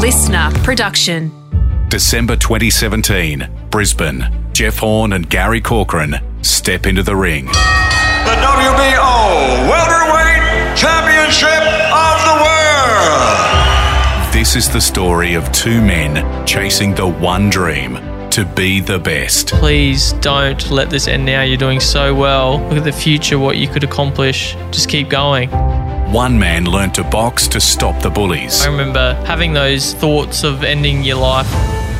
listener production. December 2017, Brisbane. Jeff Horn and Gary Corcoran step into the ring. The WBO Welterweight Championship of the World. This is the story of two men chasing the one dream to be the best. Please don't let this end now. You're doing so well. Look at the future, what you could accomplish. Just keep going. One man learned to box to stop the bullies. I remember having those thoughts of ending your life.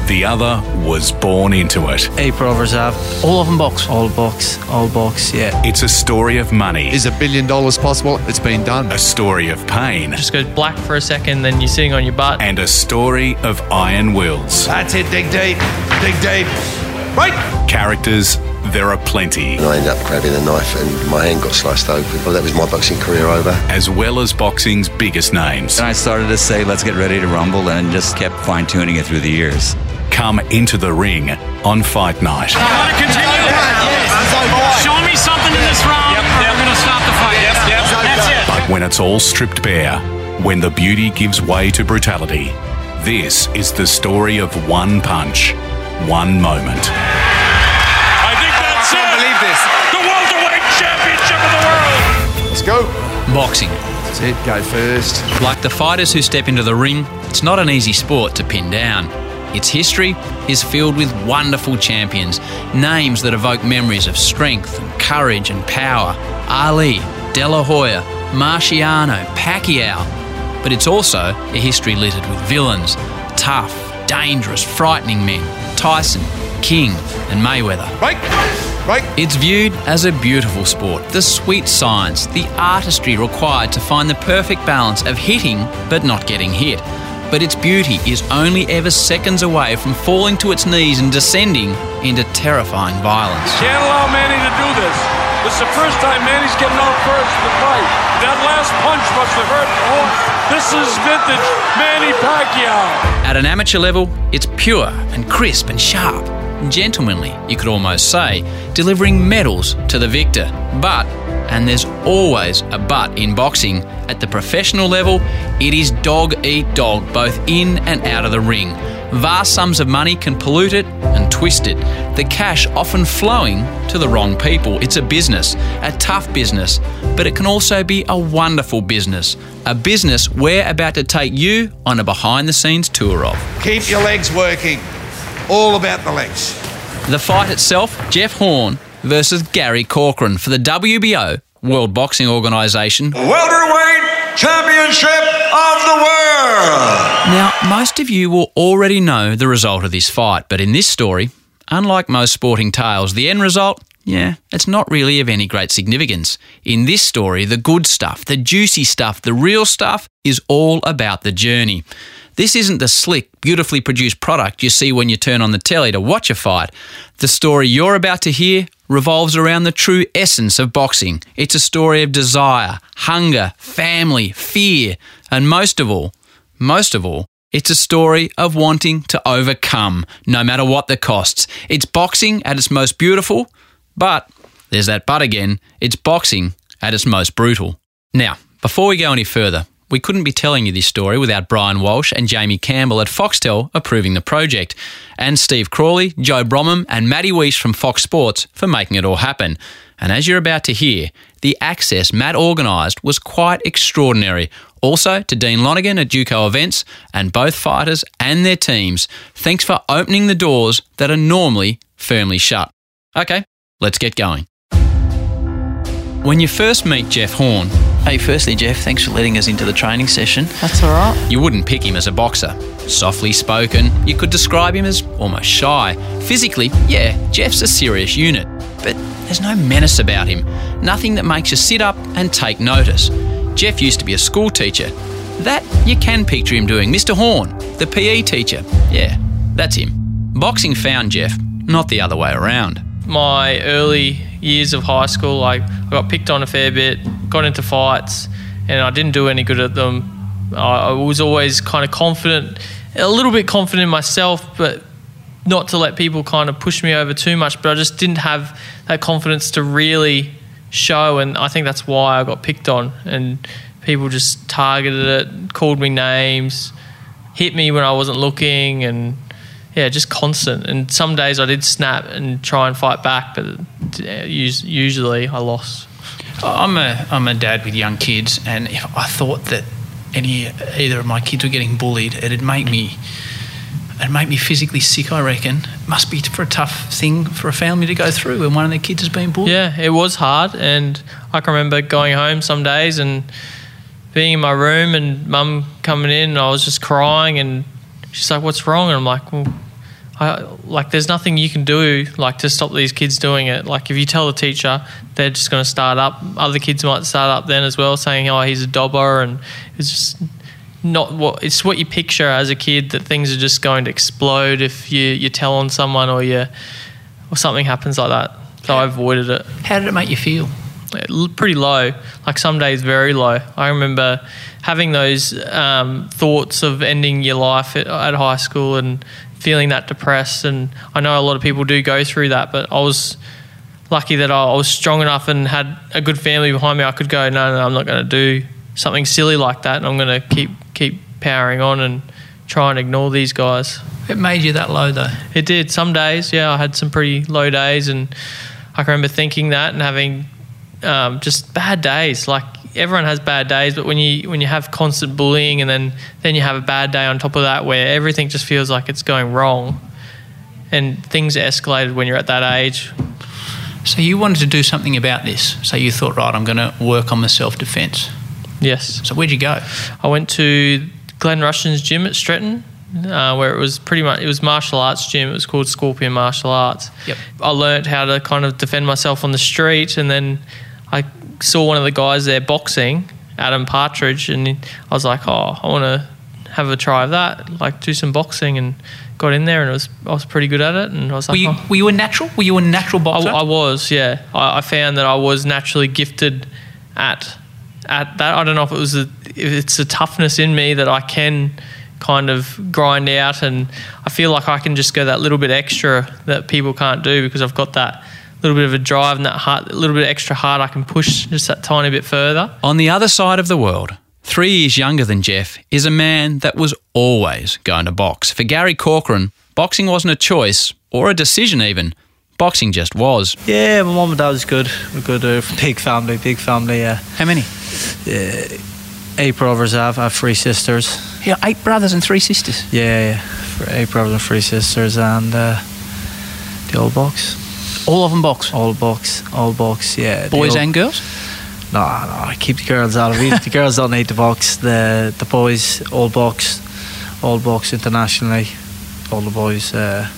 The other was born into it. April Reserve. All of them box. All box. All box, yeah. It's a story of money, Is a billion dollars possible? It's been done. a story of pain, Just goes black for a second, then you're sitting on your butt. and a story of iron wills. That's it. Dig deep. Dig deep. Right. Characters, there are plenty, And I ended up grabbing a knife and my hand got sliced open. Well, that was my boxing career over. as well as boxing's biggest names. And I started to say, let's get ready to rumble, and just kept fine tuning it through the years. Come into the ring on fight night. Want to continue? Show me something in this round. Yep, yep. We're going to stop the fight. Yep, yep. That's it. But when it's all stripped bare, when the beauty gives way to brutality, this is the story of one punch, one moment. Boxing. That's it. Go first. Like the fighters who step into the ring, it's not an easy sport to pin down. Its history is filled with wonderful champions, names that evoke memories of strength and courage and power. Ali, De La Hoya, Marciano, Pacquiao. But it's also a history littered with villains, tough, dangerous, frightening men. Tyson, King, and Mayweather. Right. Right. It's viewed as a beautiful sport, the sweet science, the artistry required to find the perfect balance of hitting but not getting hit. But its beauty is only ever seconds away from falling to its knees and descending into terrifying violence. Can't allow Manny to do this. This is the first time Manny's getting out first in the fight. That last punch must have hurt. Oh, this is vintage Manny Pacquiao. At an amateur level, it's pure and crisp and sharp, gentlemanly, you could almost say, delivering medals to the victor. But, and there's always a but in boxing, at the professional level, it is dog eat dog both in and out of the ring. Vast sums of money can pollute it and twist it. The cash often flowing to the wrong people. It's a business, a tough business, but it can also be a wonderful business. A business we're about to take you on a behind the scenes tour of. Keep your legs working. All about the legs. The fight itself, Jeff Horn versus Gary Corcoran for the WBO, World Boxing Organisation. Welterweight Championship of the World. Now, most of you will already know the result of this fight, but in this story, unlike most sporting tales, the end result, yeah, it's not really of any great significance. In this story, the good stuff, the juicy stuff, the real stuff is all about the journey. This isn't the slick, beautifully produced product you see when you turn on the telly to watch a fight. The story you're about to hear revolves around the true essence of boxing. It's a story of desire, hunger, family, fear, and most of all, most of all, it's a story of wanting to overcome, no matter what the costs. It's boxing at its most beautiful, but there's that but again, it's boxing at its most brutal. Now, before we go any further, we couldn't be telling you this story without Brian Walsh and Jamie Campbell at Foxtel approving the project, and Steve Crawley, Joe Bromham, and Matty Weiss from Fox Sports for making it all happen. And as you're about to hear, the access Matt organised was quite extraordinary. Also to Dean Lonergan at Duco Events and both fighters and their teams, thanks for opening the doors that are normally firmly shut. Okay, let's get going. When you first meet Jeff Horn, Hey, firstly, Jeff, thanks for letting us into the training session. That's all right. you wouldn't pick him as a boxer. Softly spoken, you could describe him as almost shy. Physically, yeah, Jeff's a serious unit, but there's no menace about him. Nothing that makes you sit up and take notice. Jeff used to be a school teacher. That you can picture him doing. Mr. Horn, the PE teacher. Yeah, that's him. Boxing found Jeff, not the other way around. My early years of high school, like I got picked on a fair bit, got into fights, and I didn't do any good at them. I I was always kind of confident, a little bit confident in myself, but not to let people kind of push me over too much. But I just didn't have that confidence to really show, and I think that's why I got picked on. And people just targeted it, called me names, hit me when I wasn't looking, and yeah, just constant. And some days I did snap and try and fight back, but usually I lost. I'm a I'm a dad with young kids, and if I thought that any either of my kids were getting bullied, it'd make me it'd make me physically sick. I reckon. It must be for a tough thing for a family to go through when one of their kids has been bullied. Yeah, it was hard, and I can remember going home some days and being in my room and mum coming in, and I was just crying, and she's like, "What's wrong?" And I'm like, "Well, I, like there's nothing you can do like to stop these kids doing it. Like if you tell the teacher, they're just going to start up. Other kids might start up then as well, saying, "Oh, he's a dobber," and it's just not what it's what you picture as a kid that things are just going to explode if you you tell on someone or you or something happens like that. So I avoided it. How did it make you feel? Pretty low. Like some days, very low. I remember having those um, thoughts of ending your life at, at high school and feeling that depressed. And I know a lot of people do go through that, but I was lucky that I I was strong enough and had a good family behind me. I could go, no, no, I'm not going to do something silly like that. And I'm going to keep keep powering on and try and ignore these guys. It made you that low though. It did. Some days, yeah, I had some pretty low days, and I can remember thinking that and having um, just bad days. Like everyone has bad days, but when you when you have constant bullying and then then you have a bad day on top of that where everything just feels like it's going wrong, and things are escalated when you're at that age. So you wanted to do something about this. So you thought, right, I'm going to work on the self defence. Yes. So where'd you go? I went to Glenn Rushton's gym at Stretton, uh, where it was pretty much it was martial arts gym. It was called Scorpion Martial Arts. Yep. I learnt how to kind of defend myself on the street, and then saw one of the guys there boxing, Adam Partridge, and I was like, oh, I want to have a try of that, like do some boxing, and got in there, and it was I was pretty good at it, and I was Were like, you, oh. were you a natural? Were you a natural I, boxer? I was, yeah. I, I found that I was naturally gifted at at that. I don't know if it was a, if it's a toughness in me that I can kind of grind out, and I feel like I can just go that little bit extra that people can't do because I've got that little bit of a drive and that heart, a little bit extra heart. I can push just that tiny bit further. On the other side of the world, three years younger than Jeff, is a man that was always going to box. For Gary Corcoran, boxing wasn't a choice or a decision even. Boxing just was. Yeah, my mum and dad was good. We're good. Uh, big family, big family. Yeah, How many? eight brothers. I have, I have three sisters. Yeah, eight brothers and three sisters. Yeah, yeah, eight brothers and three sisters, and uh, the old box, All of them box. all box, all box. Yeah, Boys and girls? No, no, I keep the girls out of it. the girls don't need the box. The the boys, all box, all box internationally. All the boys, uh,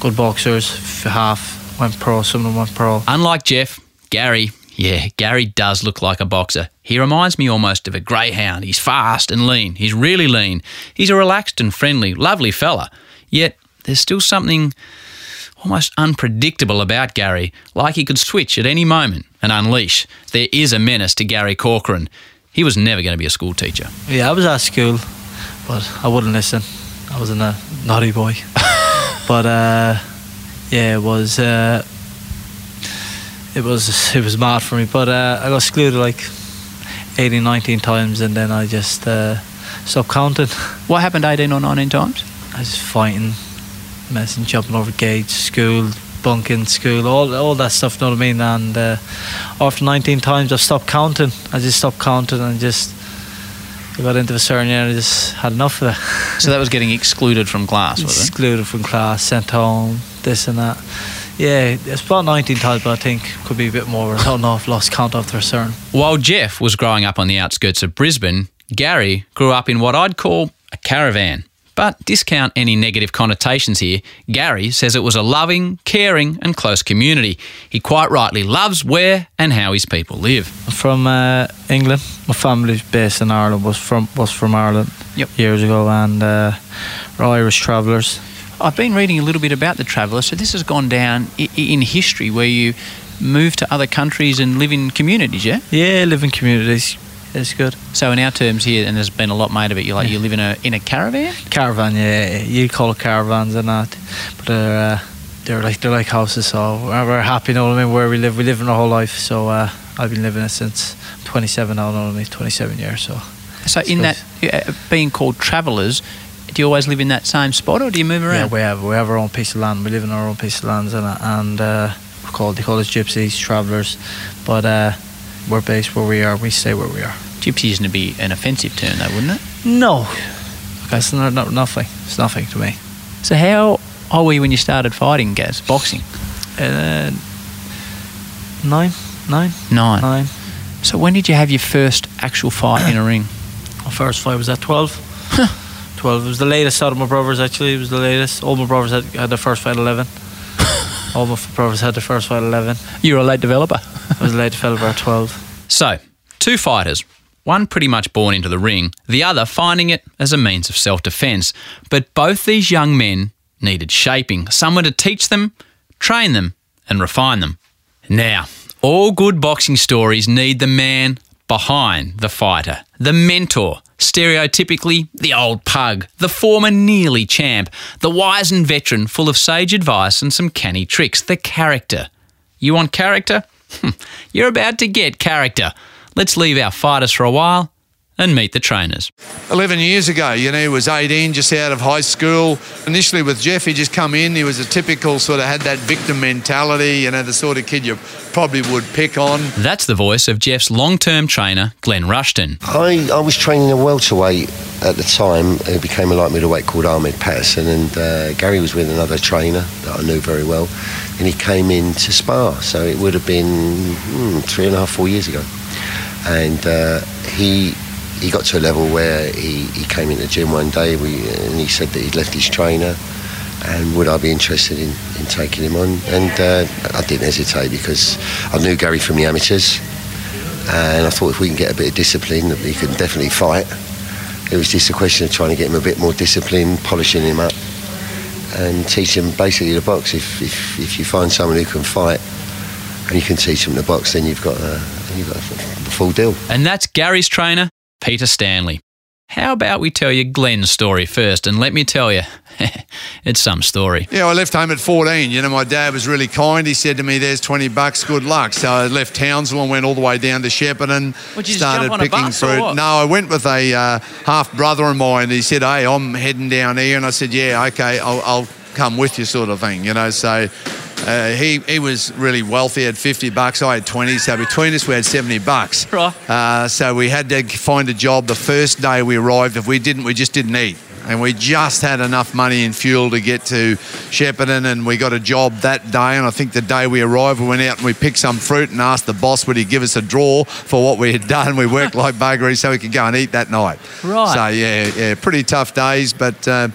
good boxers. Half went pro, some of them went pro. Unlike Jeff, Gary, yeah, Gary does look like a boxer. He reminds me almost of a greyhound. He's fast and lean. He's really lean. He's a relaxed and friendly, lovely fella. Yet there's still something almost unpredictable about Gary, like he could switch at any moment and unleash. There is a menace to Gary Corcoran. He was never going to be a school teacher. Yeah, I was at school, but I wouldn't listen. I was a naughty boy. but uh, yeah, it was uh, it was it was mad for me. But uh, I got excluded like 18, 19 times, and then I just uh, stopped counting. What happened 18 or 19 times? I was fighting, messing, jumping over gates, school, bunking school, all all that stuff. You know what I mean? And uh, after 19 times, I stopped counting. I just stopped counting and just. I got into a certain year and I just had enough of it. So that was getting excluded from class, was it? excluded from class, sent home, this and that. Yeah, it's about 19 times, but I think could be a bit more. I don't know if lost count after a certain. While Jeff was growing up on the outskirts of Brisbane, Gary grew up in what I'd call a caravan. But discount any negative connotations here. Gary says it was a loving, caring, and close community. He quite rightly loves where and how his people live. I'm from uh, England. My family's based in Ireland. Was from was from Ireland Yep. years ago, and uh, we're Irish travellers. I've been reading a little bit about the traveller, so this has gone down i- in history where you move to other countries and live in communities, yeah? Yeah, live in communities. It's good. So in our terms here, and there's been a lot made of it, you like you live in a in a caravan? Caravan, yeah, you call it caravans and that, but they're uh, they're like they're like houses. So we're, we're happy, you know what I mean? Where we live, we live in our whole life. So uh, I've been living it since 27 now, you know what I mean? 27 years. So So in that uh, being called travellers, do you always live in that same spot, or do you move around? Yeah, we have we have our own piece of land. We live in our own piece of land, and and uh, we call they call us gypsies, travellers, but uh, we're based where we are. We stay where we are. Gypsy isn't to be an offensive term, though, wouldn't it? No, it's not, not nothing. It's nothing to me. So how old were you when you started fighting, Gaz? Boxing? Uh, nine, nine, Nine. nine. So when did you have your first actual fight in a ring? My first fight was at twelve. twelve. It was the latest out of my brothers. Actually, it was the latest. All my brothers had, had their first fight at eleven. All my brothers had their first fight at eleven. You were a late developer. I was a late developer at twelve. So, two fighters, one pretty much born into the ring, the other finding it as a means of self defence. But both these young men needed shaping, someone to teach them, train them, and refine them. Now, all good boxing stories need the man behind the fighter, the mentor. Stereotypically, the old pug, the former nearly champ, the wizened veteran full of sage advice and some canny tricks, the character. You want character? You're about to get character. Let's leave our fighters for a while and meet the trainers. 11 years ago, you know, he was 18, just out of high school. Initially with Jeff, he just come in. He was a typical sort of had that victim mentality, you know, the sort of kid you probably would pick on. That's the voice of Jeff's long term trainer, Glenn Rushton. I, I was training a welterweight at the time who became a light middleweight called Ahmed Patterson, and uh, Gary was with another trainer that I knew very well, and he came in to spar. So it would have been hmm, three and a half, four years ago, and uh, he. He got to a level where he, he came into the gym one day we, and he said that he'd left his trainer and would I be interested in, in taking him on? And uh, I didn't hesitate because I knew Gary from the amateurs, and I thought if we can get a bit of discipline, that we can definitely fight. It was just a question of trying to get him a bit more discipline, polishing him up, and teach him basically the box. If, if, if you find someone who can fight and you can teach them the box, then you've got a, you've got a full deal. And that's Gary's trainer, Peter Stanley. How about we tell you Glenn's story first? And let me tell you, it's some story. Yeah, I left home at 14. You know, my dad was really kind. He said to me, "There's 20 bucks. Good luck." So I left Townsville and went all the way down to Shepparton. Would you just started jump on a picking bus or fruit. what? No, I went with a uh, half brother of mine. He said, "Hey, I'm heading down here," and I said, "Yeah, okay, I'll, I'll come with you," sort of thing. You know, so. Uh, he he was really wealthy. Had fifty bucks. I had twenty. So between us, we had seventy bucks. Right. Uh, so we had to find a job the first day we arrived. If we didn't, we just didn't eat. And we just had enough money and fuel to get to Shepparton, and we got a job that day. And I think the day we arrived, we went out and we picked some fruit and asked the boss would he give us a draw for what we had done. We worked like buggery so we could go and eat that night. Right. So yeah, yeah, pretty tough days, but. Uh,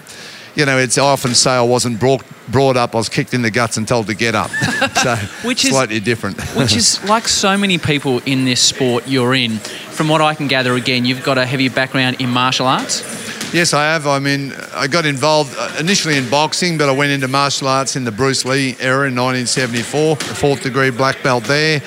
you know, it's I often say I wasn't brought brought up. I was kicked in the guts and told to get up. So Which is- slightly different. Which is like so many people in this sport you're in. From what I can gather, again, you've got a heavy background in martial arts. Yes, I have. I mean, I got involved uh, initially in boxing, but I went into martial arts in the Bruce Lee era in 1974, a fourth degree black belt there,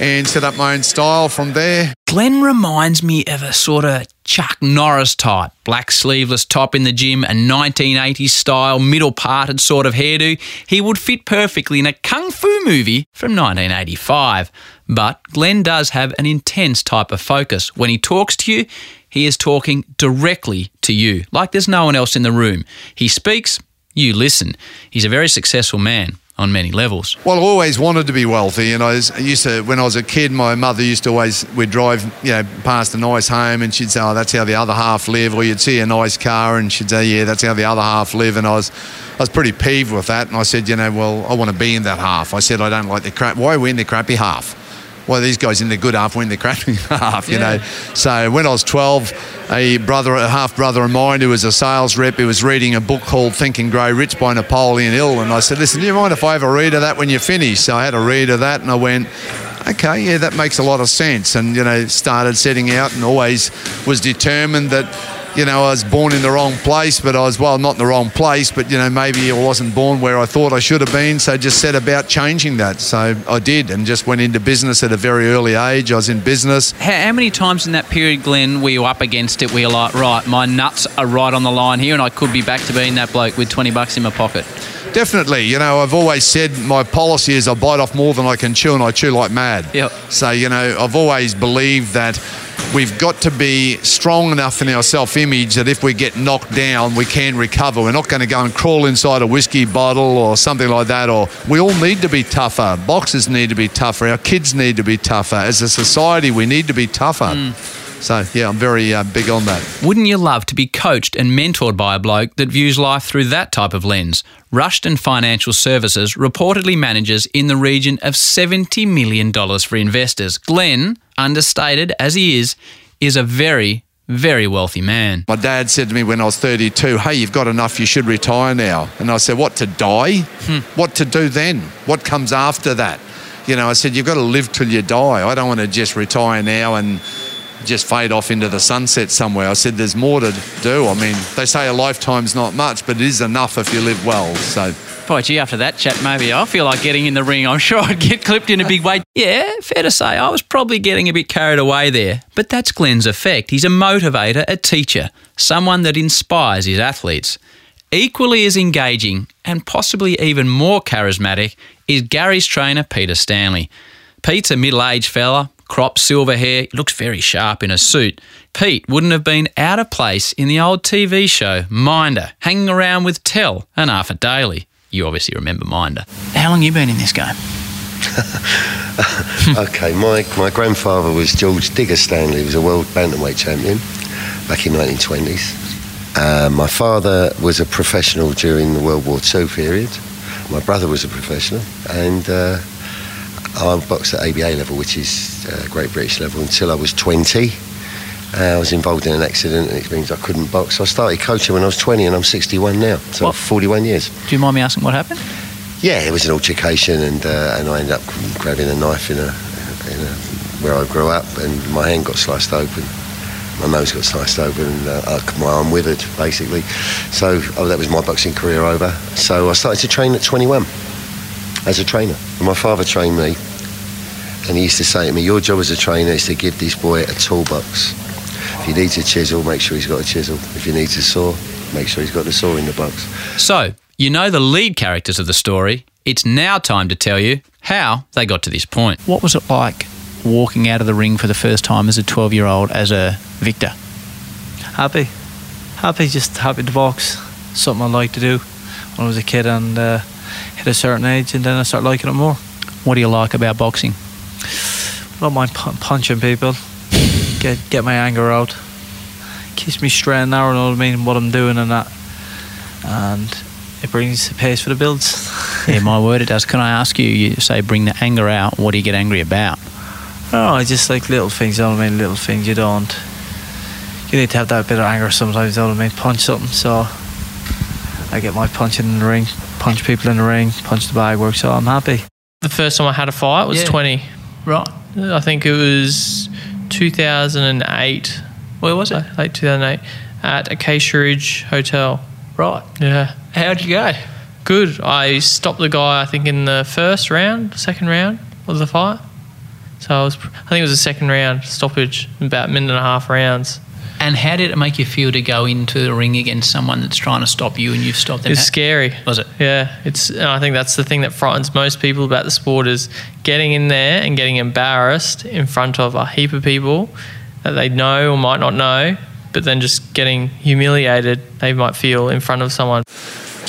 and set up my own style from there. Glenn reminds me of a sort of Chuck Norris type, black sleeveless top in the gym, a 1980s style, middle parted sort of hairdo. He would fit perfectly in a kung fu movie from 1985. But Glenn does have an intense type of focus. When he talks to you, he is talking directly to you, like there's no one else in the room. He speaks, you listen. He's a very successful man on many levels. Well, I always wanted to be wealthy, and I, I used to. When I was a kid, my mother used to always. We'd drive, you know, past a nice home, and she'd say, "Oh, that's how the other half live." Or you'd see a nice car, and she'd say, "Yeah, that's how the other half live." And I was, I was pretty peeved with that, and I said, "You know, well, I want to be in that half." I said, "I don't like the crap. Why are we in the crappy half?" Well, these guys in the good half, we're in the crappy half, you know. So when I was 12, a brother, a half brother of mine who was a sales rep, who was reading a book called Think and Grow Rich by Napoleon Hill, and I said, "Listen, do you mind if I have a read of that when you finish?" So I had a read of that, and I went, "Okay, yeah, that makes a lot of sense." And you know, started setting out, and always was determined that. You know, I was born in the wrong place, but I was, well, not in the wrong place, but, you know, maybe I wasn't born where I thought I should have been. So just set about changing that. So I did and just went into business at a very early age. I was in business. How, how many times in that period, Glenn, were you up against it? Were you like, right, my nuts are right on the line here, and I could be back to being that bloke with 20 bucks in my pocket? Definitely. You know, I've always said my policy is I bite off more than I can chew and I chew like mad. Yep. So, you know, I've always believed that we've got to be strong enough in our self image that if we get knocked down, we can recover. We're not going to go and crawl inside a whiskey bottle or something like that. Or we all need to be tougher. Boxers need to be tougher. Our kids need to be tougher. As a society, we need to be tougher. Hmm. So, yeah, I'm very uh, big on that. Wouldn't you love to be coached and mentored by a bloke that views life through that type of lens? Rushton Financial Services reportedly manages in the region of $70 million for investors. Glenn, understated as he is, is a very, very wealthy man. My dad said to me when I was 32, hey, you've got enough, you should retire now. And I said, what, to die? What to do then? What comes after that? You know, I said, you've got to live till you die. I don't want to just retire now and just fade off into the sunset somewhere. I said, there's more to do. I mean, they say a lifetime's not much, but it is enough if you live well. So, Boy, gee, after that chat, maybe I feel like getting in the ring. I'm sure I'd get clipped in a big way. Yeah, fair to say, I was probably getting a bit carried away there. But that's Glenn's effect. He's a motivator, a teacher, someone that inspires his athletes. Equally as engaging and possibly even more charismatic is Gary's trainer, Peter Stanley. Pete's a middle aged fella, cropped silver hair, looks very sharp in a suit. Pete wouldn't have been out of place in the old TV show Minder, hanging around with Tel and Arthur Daley. You obviously remember Minder. How long you been in this game? okay, my, my grandfather was George Digger Stanley. He was a world bantamweight champion back in 1920s. Uh, my father was a professional during the World War II period. My brother was a professional, and uh, I boxed at ABA level, which is uh, Great British level, until I was 20. Uh, I was involved in an accident, and it means I couldn't box. So I started coaching when I was 20, and I'm 61 now, so What? 41 years. Do you mind me asking what happened? Yeah, it was an altercation, and uh, and I ended up grabbing a knife in a, in a where I grew up, and my hand got sliced open, my nose got sliced open, and uh, my arm withered basically. So oh, that was my boxing career over. So I started to train at 21 as a trainer. And my father trained me, and he used to say to me, "Your job as a trainer is to give this boy a toolbox. If he needs a chisel, make sure he's got a chisel. If he needs a saw, make sure he's got the saw in the box." So, you know the lead characters of the story. It's now time to tell you how they got to this point. What was it like walking out of the ring for the first time as a 12 year old as a victor? Happy. Happy, just happy to box. Something I liked to do when I was a kid and uh, hit a certain age, and then I start liking it more. What do you like about boxing? I don't mind pu- punching people, get get my anger out, keeps me straight and narrow, know what I mean, what I'm doing and that. And it brings the pace for the builds. yeah, my word, it does. Can I ask you, you say bring the anger out, what do you get angry about? Oh, I just like little things, you know what I mean? Little things you don't. You need to have that bit of anger sometimes, you know what I mean? Punch something, so I get my punching in the ring, punch people in the ring, punch the bag work, so I'm happy. The first time I had a fight was Yeah. 20. Right. I think it was 2008. Where was it? Late 2008 at Acacia Ridge Hotel. Right. Yeah. How'd you go? Good. I stopped the guy, I think, in the first round, second round of the fight. So I was, I think it was the second round stoppage, about a minute and a half rounds. And how did it make you feel to go into the ring against someone that's trying to stop you and you've stopped them? It's scary. Was it? Yeah, it's. And I think that's the thing that frightens most people about the sport is getting in there and getting embarrassed in front of a heap of people that they know or might not know, but then just getting humiliated they might feel in front of someone.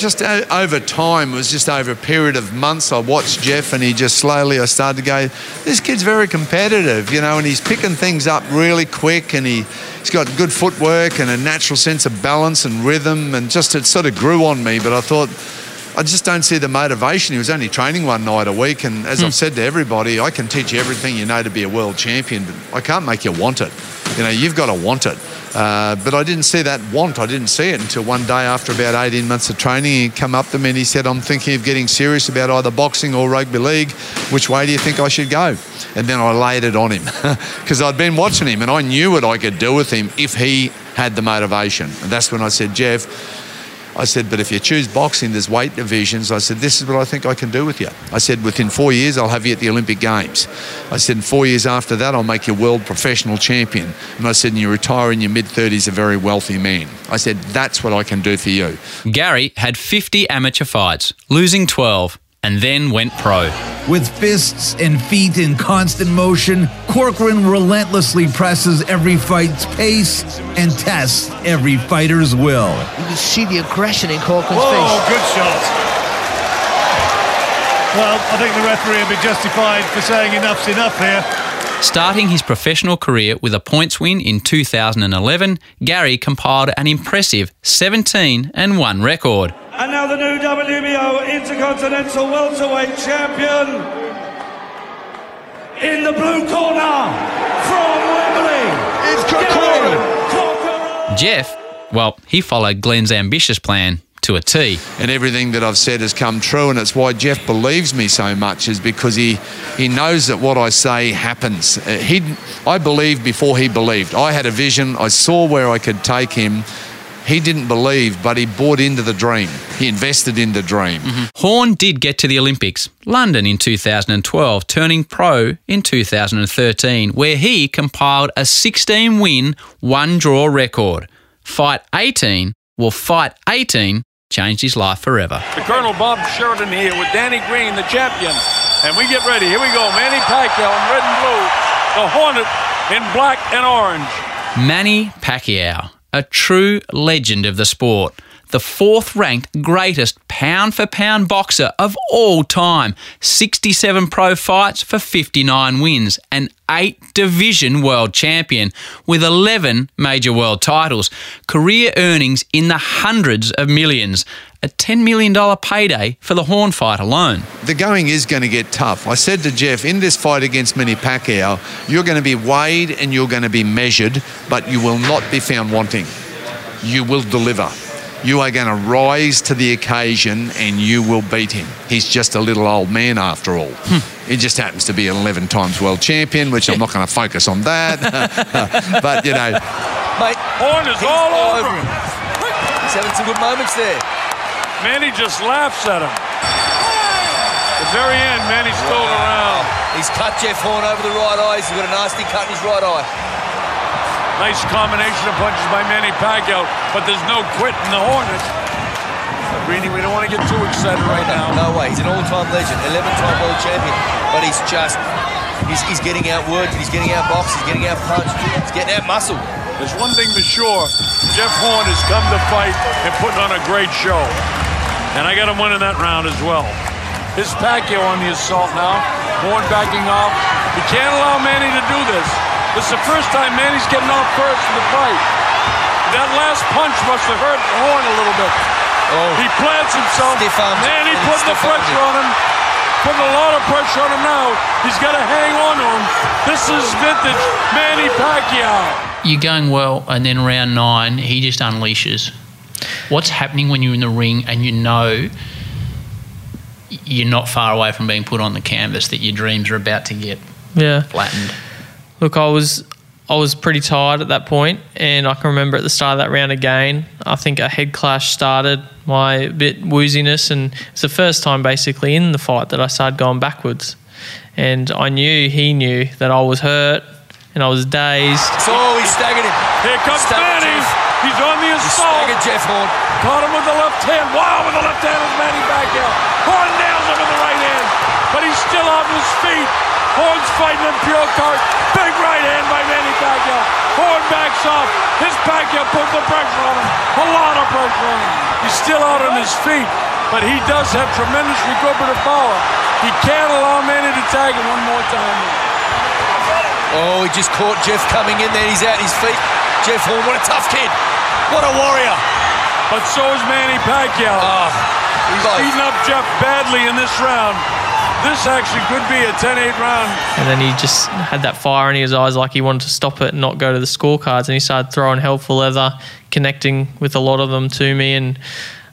Just over time, it was just over a period of months, I watched Jeff and he just slowly, I started to go, this kid's very competitive, you know, and he's picking things up really quick and he, he's got good footwork and a natural sense of balance and rhythm and just it sort of grew on me. But I thought, I just don't see the motivation. He was only training one night a week. And as I've hmm. said to everybody, I can teach you everything you know to be a world champion, but I can't make you want it. You know, you've got to want it. Uh, but I didn't see that want. I didn't see it until one day after about 18 months of training, he come up to me and he said, I'm thinking of getting serious about either boxing or rugby league. Which way do you think I should go? And then I laid it on him because I'd been watching him and I knew what I could do with him if he had the motivation. And that's when I said, Jeff, I said, but if you choose boxing, there's weight divisions. I said, this is what I think I can do with you. I said, within four years, I'll have you at the Olympic Games. I said, in four years after that, I'll make you world professional champion. And I said, and you retire in your mid 30s, a very wealthy man. I said, that's what I can do for you. Gary had 50 amateur fights, losing 12. And then went pro. With fists and feet in constant motion, Corcoran relentlessly presses every fight's pace and tests every fighter's will. You can see the aggression in Corcoran's Oh, face. Oh, good shot. Well, I think the referee will be justified for saying enough's enough here. Starting his professional career with a points win in 2011, Gary compiled an impressive 17 and 1 record. And now the new WBO Intercontinental Welterweight Champion in the blue corner from Wembley. It's Jeff, well, he followed Glenn's ambitious plan to a T. and everything that I've said has come true, and it's why Jeff believes me so much is because he he knows that what I say happens. Uh, he, I believed before he believed. I had a vision. I saw where I could take him. He didn't believe, but he bought into the dream. He invested in the dream. Horn did get to the Olympics, London in 2012, turning pro in 2013, where he compiled a 16 win, one draw record. Fight 18, well, Fight 18 changed his life forever. The Colonel Bob Sheridan here with Danny Green, the champion. And we get ready. Here we go. Manny Pacquiao in red and blue. The Hornet in black and orange. Manny Pacquiao, a true legend of the sport. The fourth ranked greatest pound for pound boxer of all time. 67 pro fights for 59 wins. An eight division world champion with 11 major world titles. Career earnings in the hundreds of millions. A $10 million payday for the Horn fight alone. The going is going to get tough. I said to Jeff, in this fight against Manny Pacquiao, you're going to be weighed and you're going to be measured, but you will not be found wanting. You will deliver. You are going to rise to the occasion and you will beat him. He's just a little old man after all. Hmm. He just happens to be an 11 times world champion, which I'm not going to focus on that. but, you know, Mate, Horn is he's all over him. He's having some good moments there. Manny just laughs at him. At the very end, Manny's still around. He's cut Jeff Horn over the right eye. He's got a nasty cut in his right eye. Nice combination of punches by Manny Pacquiao, but there's no quit in the Hornet. But Greeny, we don't want to get too excited right now. No way. He's an all-time legend, 11-time world champion. But he's just, he's, he's getting out worked, he's getting out boxed, he's getting out punched, he's getting out muscle. There's one thing for sure. Jeff Horn has come to fight and putting on a great show. And I got him winning that round as well. Here's Pacquiao on the assault now. Horn backing off. You can't allow Manny to do this. This is the first time Manny's getting off first in the fight. That last punch must have hurt Horn a little bit. Oh. He plants himself. Manny putting the pressure on him. Putting a lot of pressure on him now. He's got to hang on to him. This is vintage Manny Pacquiao. You're going well, and then round nine, he just unleashes. What's happening when you're in the ring and you know you're not far away from being put on the canvas that your dreams are about to get Yeah. flattened? Look, I was I was pretty tired at that point, and I can remember at the start of that round again. I think a head clash started my bit wooziness, and it's the first time basically in the fight that I started going backwards. And I knew he knew that I was hurt and I was dazed. So he staggered him. Here comes Staggered Manny. He's on the He assault. staggered Jeff Horn. Caught him with the left hand. Wow, with the left hand is Manny Pacquiao. Horn nails him with the right hand, but he's still on his feet. Horn's fighting in pure cart. Big right hand by Manny Pacquiao. Horn backs off. His Pacquiao puts the pressure on him. A lot of pressure on him. He's still out on his feet, but he does have tremendous recuperative power. He can't allow Manny to tag him one more time. Oh, he just caught Jeff coming in there. He's out his feet. Jeff Horn, what a tough kid. What a warrior. But so is Manny Pacquiao. Oh, He's both. beating up Jeff badly in this round. This actually could be a 10-8 round. And then he just had that fire in his eyes, like he wanted to stop it and not go to the scorecards. And he started throwing hell for leather, connecting with a lot of them to me. And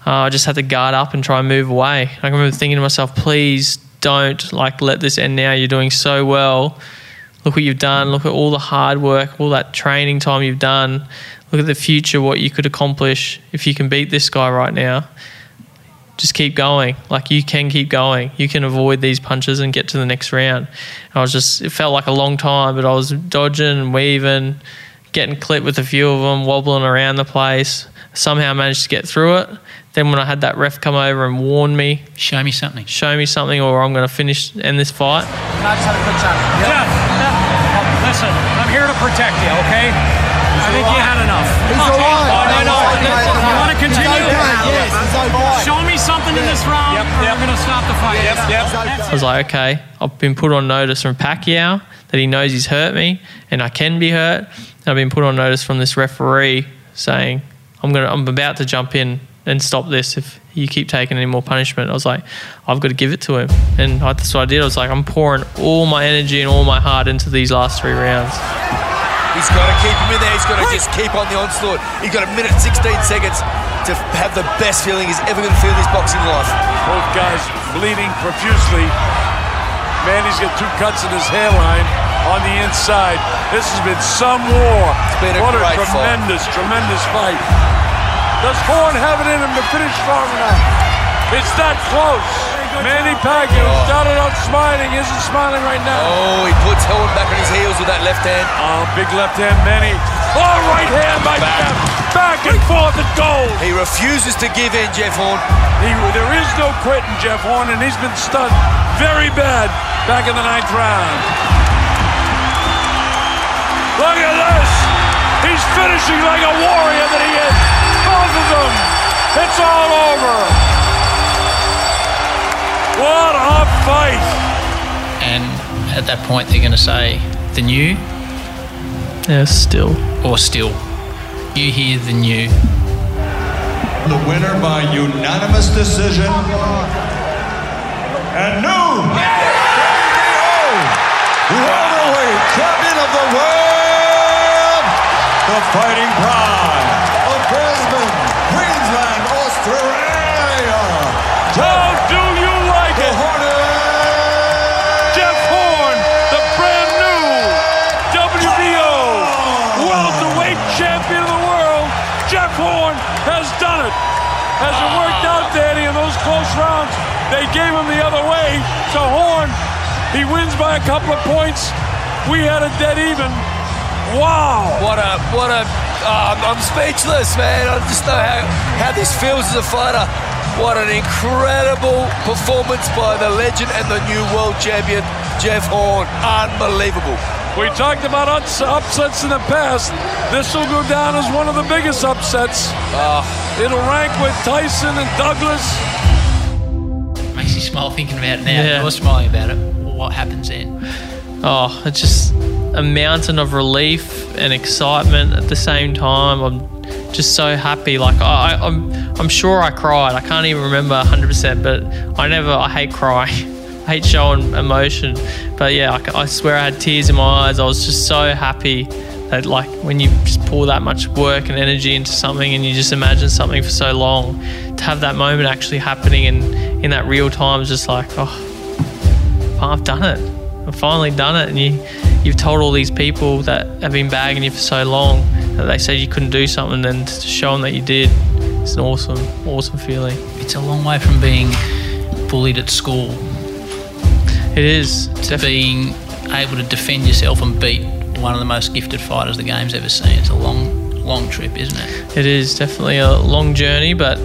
uh, I just had to guard up and try and move away. I remember thinking to myself, please don't like let this end now. You're doing so well. Look what you've done. Look at all the hard work, all that training time you've done. Look at the future, what you could accomplish if you can beat this guy right now just keep going. Like you can keep going. You can avoid these punches and get to the next round. And I was just, it felt like a long time, but I was dodging and weaving, getting clipped with a few of them, wobbling around the place. Somehow managed to get through it. Then when I had that ref come over and warn me, show me something, show me something, or I'm going to finish end this fight. Can I just have a quick chat? Jeff, listen, I'm here to protect you, okay? I think you had enough. He's all right. Oh, no, no. He's all right. You want to continue? In this round, or I'm going to stop the fight. Yep, I was like, okay, I've been put on notice from Pacquiao that he knows he's hurt me and I can be hurt. And I've been put on notice from this referee saying I'm gonna, I'm about to jump in and stop this if you keep taking any more punishment. I was like, I've got to give it to him, and I, that's what I did. I was like, I'm pouring all my energy and all my heart into these last three rounds. He's got to keep him in there. He's got to just keep on the onslaught. He's got a minute 16 seconds to have the best feeling he's ever going to feel in his boxing life. Both guys bleeding profusely. Manny's got two cuts in his hairline on the inside. This has been some war. It's been a what great a fight. tremendous, tremendous fight. Does Horn have it in him to finish strong enough? It's that close. Manny Pacquiao oh. started out smiling, isn't smiling right now. Oh, he puts Horn back on his heels with that left hand. Oh, big left hand, Manny. Oh, right hand by Jeff. Back and forth it goes. He refuses to give in, Jeff Horn. He, there is no quitting, Jeff Horn, and he's been stunned very bad back in the ninth round. Look at this. He's finishing like a warrior that he is. Both of them. It's all over. What a fight. And at that point, they're going to say, the new Yeah, still. or still. You hear the new. The winner by unanimous decision. And new welterweight champion of the world, the fighting pride They gave him the other way to Horn. He wins by a couple of points. We had a dead even. Wow. What a, what a, uh, I'm- speechless, man. I just know how, how this feels as a fighter. What an incredible performance by the legend and the new world champion, Jeff Horn. Unbelievable. We talked about ups- upsets in the past. This will go down as one of the biggest upsets. It'll rank with Tyson and Douglas. Smile thinking about it now. Yeah. You're smiling about it. What happens then? Oh, it's just a mountain of relief and excitement at the same time. I'm just so happy. Like I, I- I'm, I'm sure I cried. I can't even remember 100%, but I never. I hate crying. I hate showing emotion. But yeah, i swear I had tears in my eyes. I was just so happy that like when you just pour that much work and energy into something and you just imagine something for so long, to have that moment actually happening in in that real time is just like oh. I've done it. I've finally done it. And you, you've told all these people that have been bagging you for so long that they said you couldn't do something, and to show them that you did, it's an awesome, awesome feeling. It's a long way from being bullied at school. It is. To being able to defend yourself and beat one of the most gifted fighters the game's ever seen. It's a long, long trip, isn't it? It is definitely a long journey, but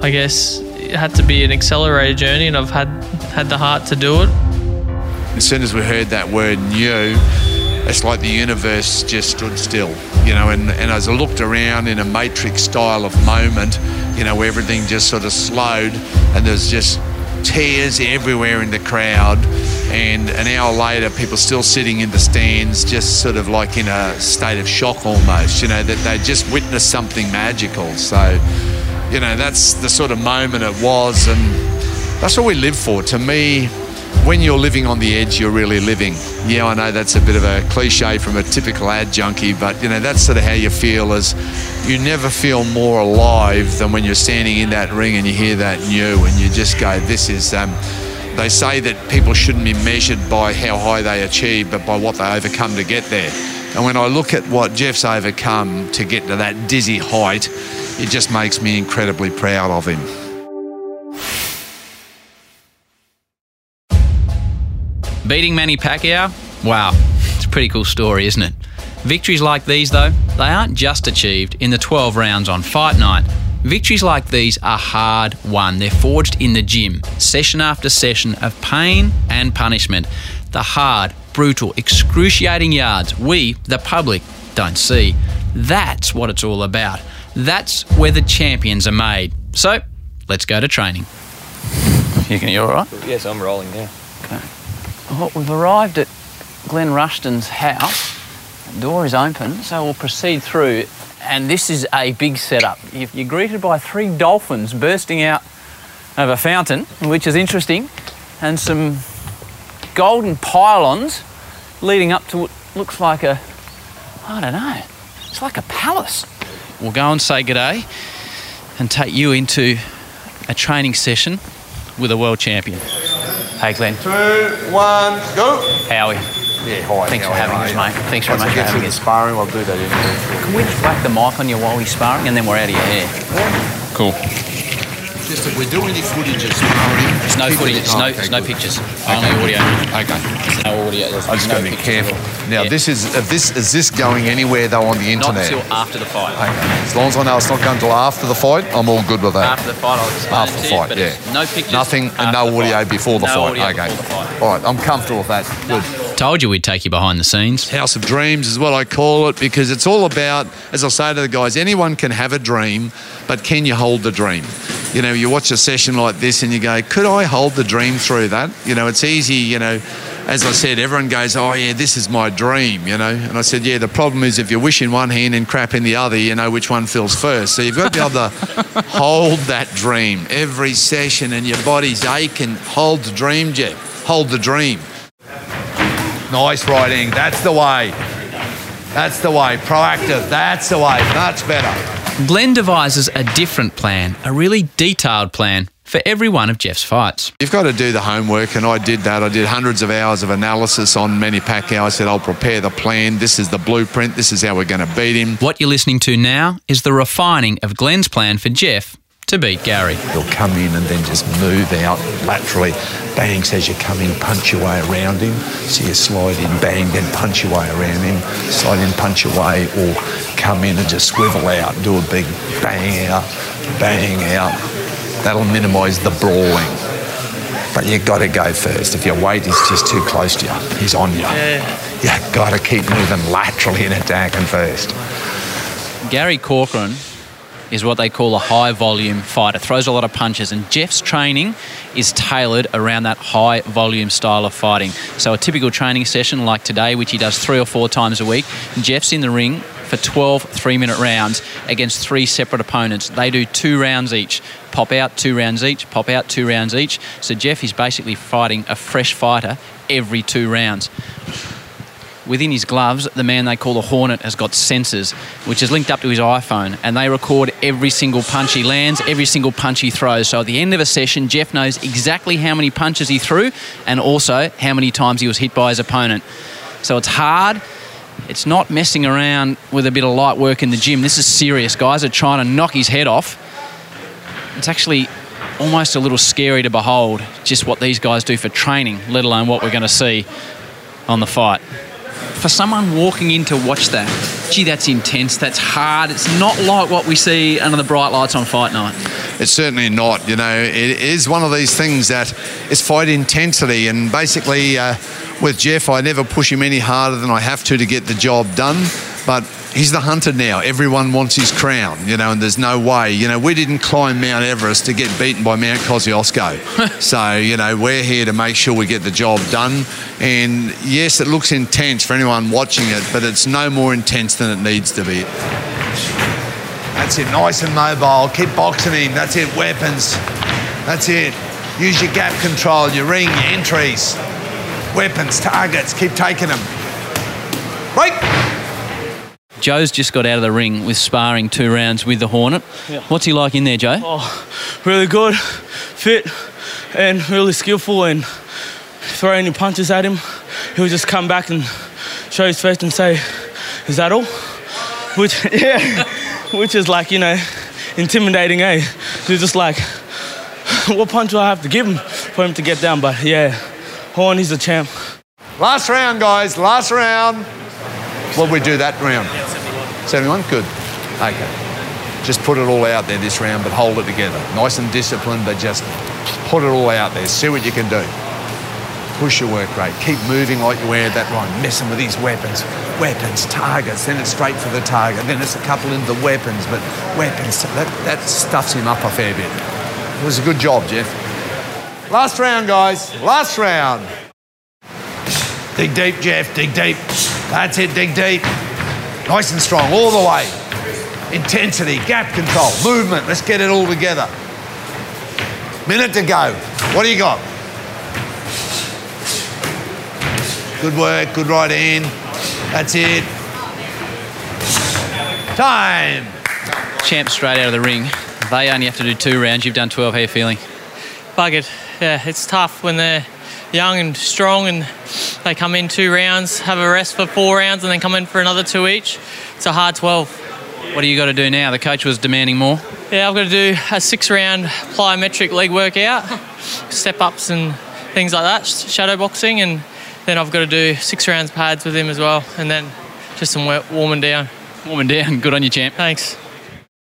I guess it had to be an accelerated journey, and I've had had the heart to do it. As soon as we heard that word new, it's like the universe just stood still, you know. And, and as I looked around in a matrix style of moment, you know, everything just sort of slowed and there's just tears everywhere in the crowd. And an hour later, people still sitting in the stands, just sort of like in a state of shock almost, you know, that they just witnessed something magical. So, you know, that's the sort of moment it was. And that's what we live for. To me, when you're living on the edge, you're really living. Yeah, I know that's a bit of a cliche from a typical ad junkie, but you know that's sort of how you feel. Is you never feel more alive than when you're standing in that ring and you hear that new, and you just go, "This is." Um, they say that people shouldn't be measured by how high they achieve, but by what they overcome to get there. And when I look at what Jeff's overcome to get to that dizzy height, it just makes me incredibly proud of him. Beating Manny Pacquiao? Wow, it's a pretty cool story, isn't it? Victories like these, though, they aren't just achieved in the 12 rounds on fight night. Victories like these are hard won. They're forged in the gym, session after session of pain and punishment. The hard, brutal, excruciating yards we, the public, don't see. That's what it's all about. That's where the champions are made. So, let's go to training. You, can, you all right? Yes, I'm rolling now. Okay. Well, we've arrived at Glenn Rushton's house. The door is open, so we'll proceed through. And this is a big setup. You're greeted by three dolphins bursting out of a fountain, which is interesting, and some golden pylons leading up to what looks like a, I don't know, it's like a palace. We'll go and say g'day and take you into a training session with a world champion. Hey, Glenn. Two, one, go. Howie. Yeah, hi. Thanks how for having us, mate. Thanks very much for having through us. the sparring, I'll do that interview. Can we just whack the mic on you while we're sparring and then we're out of your hair? Cool. Just if we're doing any footage of sparring. There's no footage, there's oh, no, okay, there's no pictures. Okay. Only audio. Okay. There's no audio. There's I just no got to be pictures careful. at all. Now, Yeah. this is if this is this going anywhere though on the Not internet? until after the fight. Okay. As long as I know it's not going until after the fight, I'm all good with that. After the fight, I'll explain After it the to you, fight, but yeah. no pictures. Nothing and no audio fight. before the no fight. Audio okay. Before the fight. All right, I'm comfortable with that. Good. Told you we'd take you behind the scenes. House of Dreams is what I call it because it's all about, as I say to the guys, anyone can have a dream, but can you hold the dream? You know, you watch a session like this and you go, could I hold the dream through that? You know, it's easy, you know. As I said, everyone goes, oh, yeah, this is my dream, you know. And I said, yeah, the problem is if you wish in one hand and crap in the other, you know which one feels first. So you've got to be able to hold that dream every session and your body's aching. Hold the dream, Jeff. Hold the dream. Nice riding. That's the way. That's the way. Proactive. That's the way. Much better. Glenn devises a different plan, a really detailed plan for every one of Jeff's fights. You've got to do the homework, and I did that. I did hundreds of hours of analysis on Manny Pacquiao. I said, I'll prepare the plan. This is the blueprint. This is how we're going to beat him. What you're listening to now is the refining of Glenn's plan for Jeff to beat Gary. He'll come in and then just move out laterally. Bang, says you come in, punch your way around him. So you slide in, bang, then punch your way around him. Slide in, punch your way, or come in and just swivel out, do a big bang out, bang out. That'll minimise the brawling. But you got to go first. If your weight is just too close to you, he's on you. Yeah. You got to keep moving laterally and attacking first. Gary Corcoran is what they call a high volume fighter, throws a lot of punches, and Jeff's training is tailored around that high volume style of fighting. So, a typical training session like today, which he does three or four times a week, Jeff's in the ring for 12 three minute rounds against three separate opponents. They do two rounds each. Pop out two rounds each, pop out two rounds each. So Jeff is basically fighting a fresh fighter every two rounds. Within his gloves, the man they call the Hornet has got sensors, which is linked up to his iPhone, and they record every single punch he lands, every single punch he throws. So at the end of a session, Jeff knows exactly how many punches he threw and also how many times he was hit by his opponent. So it's hard. It's not messing around with a bit of light work in the gym. This is serious. Guys are trying to knock his head off. It's actually almost a little scary to behold just what these guys do for training, let alone what we're going to see on the fight. For someone walking in to watch that, gee, that's intense, that's hard. It's not like what we see under the bright lights on fight night. It's certainly not. You know, it is one of these things that is fight intensity, and basically, uh, with Jeff, I never push him any harder than I have to to get the job done. But he's the hunter now. Everyone wants his crown, you know, and there's no way. You know, we didn't climb Mount Everest to get beaten by Mount Kosciuszko. so, you know, we're here to make sure we get the job done. And yes, it looks intense for anyone watching it, but it's no more intense than it needs to be. That's it, nice and mobile. Keep boxing him. That's it, weapons. That's it. Use your gap control, your ring, your entries. Weapons, targets, keep taking them. Break! Joe's just got out of the ring with sparring two rounds with the Hornet. Yeah. What's he like in there, Joe? Oh, really good, fit, and really skillful. And throw any punches at him, he'll just come back and show his face and say, "Is that all?" Which, yeah, which is like you know, intimidating, eh? He's just like, "What punch do I have to give him for him to get down?" But yeah, Horn, he's a champ. Last round, guys, last round. What we do that round? 71? Good. Okay. Just put it all out there this round, but hold it together. Nice and disciplined, but just put it all out there. See what you can do. Push your work rate. Keep moving like you were that one. Messing with these weapons. Weapons, targets. Then it's straight for the target. Then it's a couple into the weapons. But weapons, that, that stuffs him up a fair bit. It was a good job, Jeff. Last round, guys. Last round. Dig deep, Jeff. Dig deep. That's it. Dig deep. Nice and strong all the way. Intensity, gap control, movement. Let's get it all together. Minute to go. What do you got? Good work. Good right in. That's it. Time. Champ straight out of the ring. They only have to do two rounds. You've done 12. How are you feeling? Buggered. Yeah, it's tough when they're young and strong and they come in two rounds, have a rest for four rounds, and then come in for another two each. It's a hard 12. What do you got to do now? The coach was demanding more. Yeah, I've got to do a six round plyometric leg workout, step ups and things like that, shadow boxing, and then I've got to do six rounds pads with him as well, and then just some wa- warming down. Warming down. Good on you, champ. Thanks.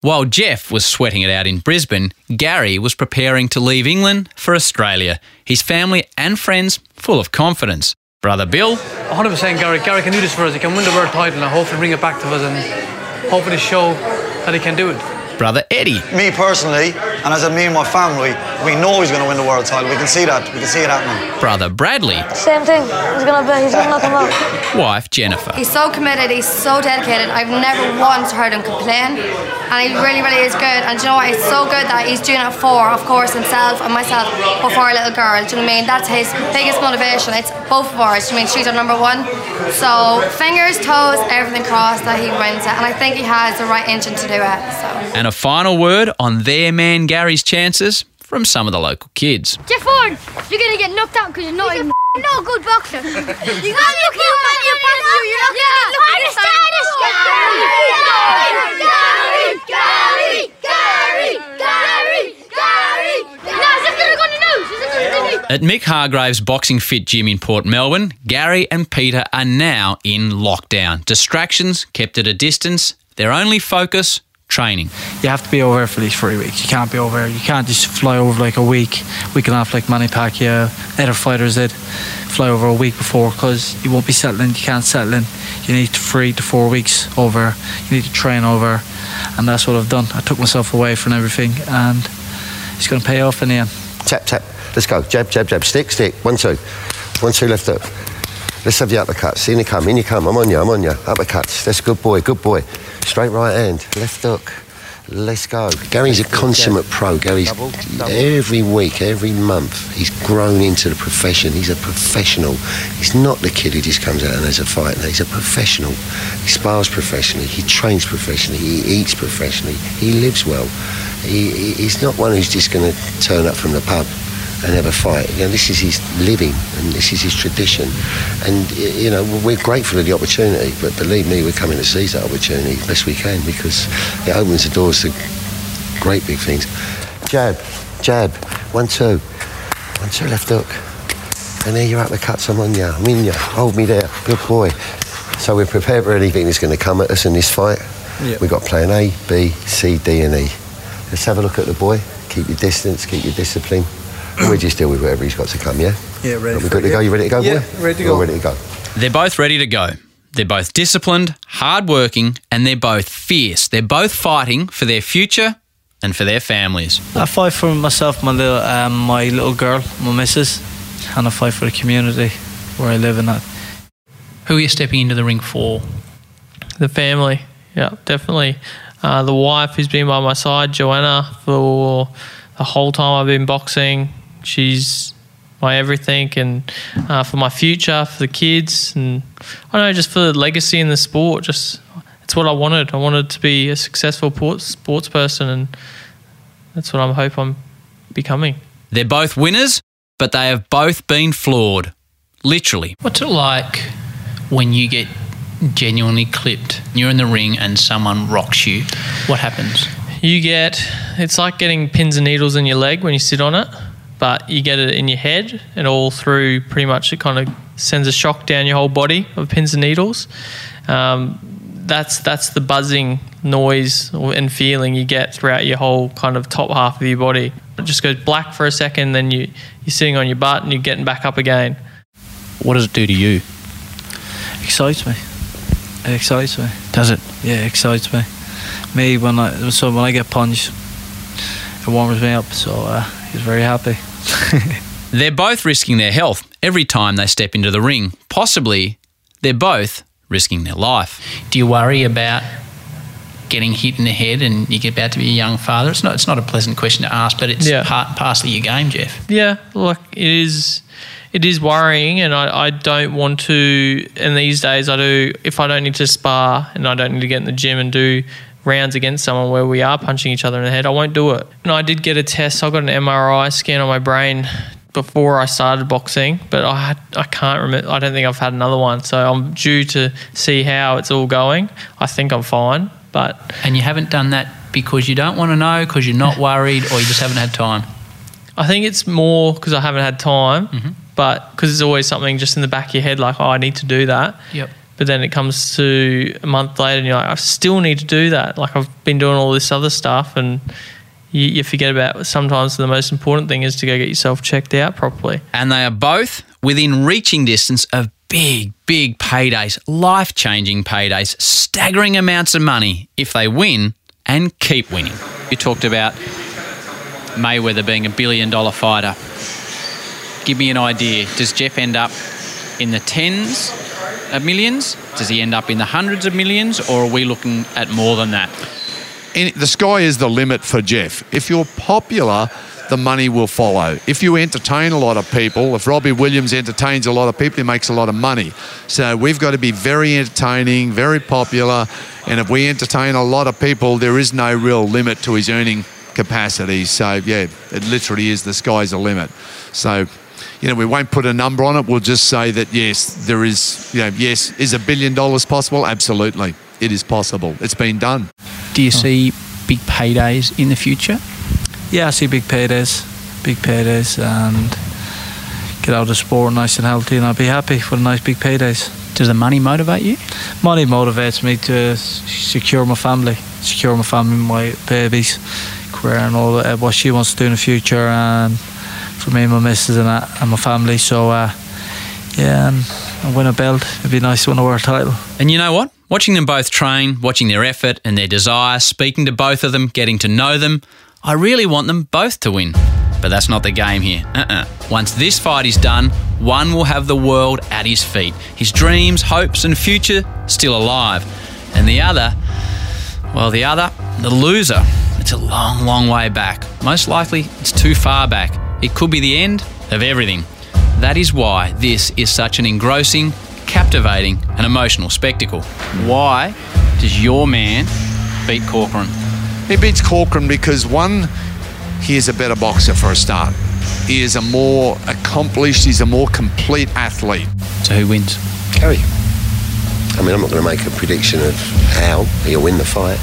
While Jeff was sweating it out in Brisbane, Gary was preparing to leave England for Australia. His family and friends full of confidence. Brother Bill 100% Gary. Gary can do this for us. He can win the world title and hopefully bring it back to us and hopefully show that he can do it. Brother Eddie. Me personally, and as a me and my family, we know he's going to win the world title. We can see that. We can see it happening. Brother Bradley. Same thing. He's gonna be. He's gonna knock him out. Wife Jennifer. He's so committed, he's so dedicated. I've never once heard him complain. And he really, really is good. And you know what? It's so good that he's doing it for, of course, himself and myself, but for a little girl. Do you know what I mean? That's his biggest motivation. It's both of ours. Do you mean? She's our number one. So fingers, toes, everything crossed that he wins it. And I think he has the right engine to do it. So And a final word on their man Gary's chances from some of the local kids. Jeff Horn, you're gonna get knocked out because you're not even not a good boxer. you got look at you, man. You're You're not gonna look at Gary, Gary, Gary, Gary, Gary, Gary. No, it's just gonna go in the nose. It's just gonna go in the nose. At Mick Hargrave's Boxing Fit gym in Port Melbourne, Gary and Peter are now in lockdown. Distractions kept at a distance, their only focus training. You have to be over for at least three weeks. You can't be over. You can't just fly over like a week, week and a half like Manny Pacquiao, other fighters did. Fly over a week before because you won't be settling. You can't settle in. You need three to four weeks over. You need to train over, and that's what I've done. I took myself away from everything, and it's going to pay off in the end. Tap, tap. Let's go. Jab, jab, jab. Stick, stick. One, two. One, two, left up. Let's have the uppercuts. In you come, in you come. I'm on you, I'm on you. Uppercuts. That's a good boy, good boy. Straight right hand. Left hook. Let's go. Gary's a consummate pro. Gary's every week, every month, he's grown into the profession. He's a professional. He's not the kid who just comes out and has a fight. No, he's a professional. He spars professionally. He trains professionally. He eats professionally. He lives well. He- he's not one who's just going to turn up from the pub and have a fight. You know, this is his living and this is his tradition. And, you know, we're grateful for the opportunity, but believe me, we're coming to seize that opportunity best we can because it opens the doors to great big things. Jab, jab, one, two, one, two, left hook. And there you're at the cuts, I'm on you, I'm in you, hold me there, good boy. So we're prepared for anything that's going to come at us in this fight. Yeah. We've got plan A, B, C, D, and E. Let's have a look at the boy. Keep your distance, keep your discipline. And we just deal with whatever he's got to come, yeah? Yeah, ready. Are we for good to go? yeah. You ready to go, Yeah, boy? ready to We're go. ready to go. They're both ready to go. They're both disciplined, hardworking, and they're both fierce. They're both fighting for their future and for their families. I fight for myself, my little, um, my little girl, my missus, and I fight for the community where I live in. That. Who are you stepping into the ring for? The family, yeah, definitely. Uh, the wife who's been by my side, Joanna, for the whole time I've been boxing. She's my everything, and uh, for my future, for the kids, and I don't know, just for the legacy in the sport. Just it's what I wanted. I wanted to be a successful sports person, and that's what I hope I'm becoming. They're both winners, but they have both been flawed. Literally. What's it like when you get genuinely clipped? You're in the ring and someone rocks you. What happens? You get it's like getting pins and needles in your leg when you sit on it, but you get it in your head and all through pretty much it kind of sends a shock down your whole body of pins and needles. Um, that's that's the buzzing noise and feeling you get throughout your whole kind of top half of your body. It just goes black for a second, then you you're sitting on your butt and you're getting back up again. What does it do to you? excites me. It excites me. Does it? Yeah, it excites me. Me when I so when I get punched, it warms me up. So uh, he's very happy. They're both risking their health every time they step into the ring. Possibly, they're both risking their life. Do you worry about getting hit in the head and you get about to be a young father? It's not. It's not a pleasant question to ask, but it's Yeah. part and parcel of your game, Jeff. Yeah, look, it is. It is worrying, and I, I don't want to. And these days, I do. If I don't need to spar and I don't need to get in the gym and do rounds against someone where we are punching each other in the head, I won't do it. And I did get a test. I got an MRI scan on my brain before I started boxing, but I had, I can't remember. I don't think I've had another one, so I'm due to see how it's all going. I think I'm fine, but And you haven't done that because you don't want to know, because you're not worried, or you just haven't had time. I think it's more because I haven't had time, Mm-hmm. but because there's always something just in the back of your head, like, oh, I need to do that. Yep. But then it comes to a month later, and you're like, I still need to do that. Like, I've been doing all this other stuff, and you, you forget about sometimes the most important thing is to go get yourself checked out properly. And they are both within reaching distance of big, big paydays, life changing paydays, staggering amounts of money if they win and keep winning. You talked about Mayweather being a billion dollar fighter. Give me an idea. Does Jeff end up in the tens of millions? Does he end up in the hundreds of millions? Or are we looking at more than that? any, the sky is the limit for Jeff. If you're popular, the money will follow. If you entertain a lot of people, if Robbie Williams entertains a lot of people, he makes a lot of money. So we've got to be very entertaining, very popular, and if we entertain a lot of people, there is no real limit to his earning capacity. So yeah, it literally is the sky's the limit. So. You know, we won't put a number on it. We'll just say that yes, there is. You know, yes, is a billion dollars possible? Absolutely, it is possible. It's been done. Do you see big paydays in the future? Yeah, I see big paydays, big paydays, and get out of the sport nice and healthy, and I'll be happy for nice big paydays. Does the money motivate you? Money motivates me to secure my family, secure my family, my babies, career, and all uh, what she wants to do in the future, and for me, my missus, and, uh, and my family. So, uh, yeah, and, and win a belt. It'd be nice to win a world title. And you know what? Watching them both train, watching their effort and their desire, speaking to both of them, getting to know them, I really want them both to win. But that's not the game here. Uh-uh. Once this fight is done, one will have the world at his feet, his dreams, hopes, and future still alive. And the other, well, the other, the loser, it's a long, long way back. Most likely, it's too far back. It could be the end of everything. That is why this is such an engrossing, captivating, and emotional spectacle. Why does your man beat Corcoran? He beats Corcoran because one, he is a better boxer for a start. He is a more accomplished, he's a more complete athlete. So who wins? Gary. I mean, I'm not going to make a prediction of how he'll win the fight.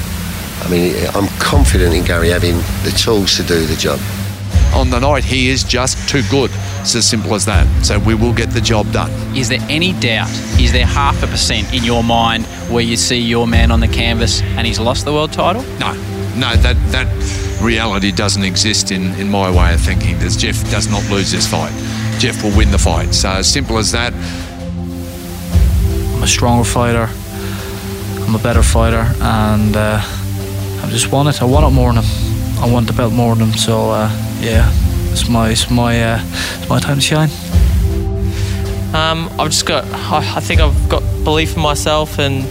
I mean, I'm confident in Gary having the tools to do the job. On the night, he is just too good. It's as simple as that. So we will get the job done. Is there any doubt? Is there half a percent in your mind where you see your man on the canvas and he's lost the world title? No, no, that that reality doesn't exist in, in my way of thinking. There's Jeff does not lose this fight. Jeff will win the fight. So as simple as that. I'm a stronger fighter. I'm a better fighter, and uh, I just want it. I want it more than him. I want the belt more than him. So uh, yeah, it's my it's my uh, it's my time to shine. Um, I've just got, I, I think I've got belief in myself and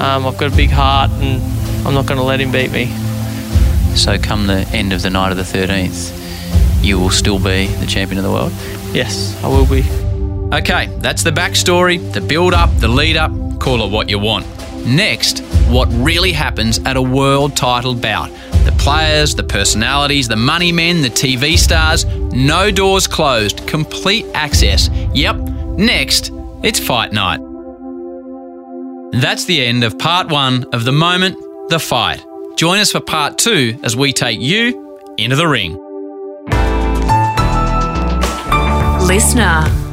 um, I've got a big heart and I'm not going to let him beat me. So come the end of the night of the 13th, you will still be the champion of the world? Yes, I will be. Okay, that's the backstory, the build up, the lead up, call it what you want. Next, what really happens at a world title bout. The players, the personalities, the money men, the TV stars, no doors closed, complete access. Yep, next, it's fight night. That's the end of part one of The Moment, The Fight. Join us for part two as we take you into the ring. Listener.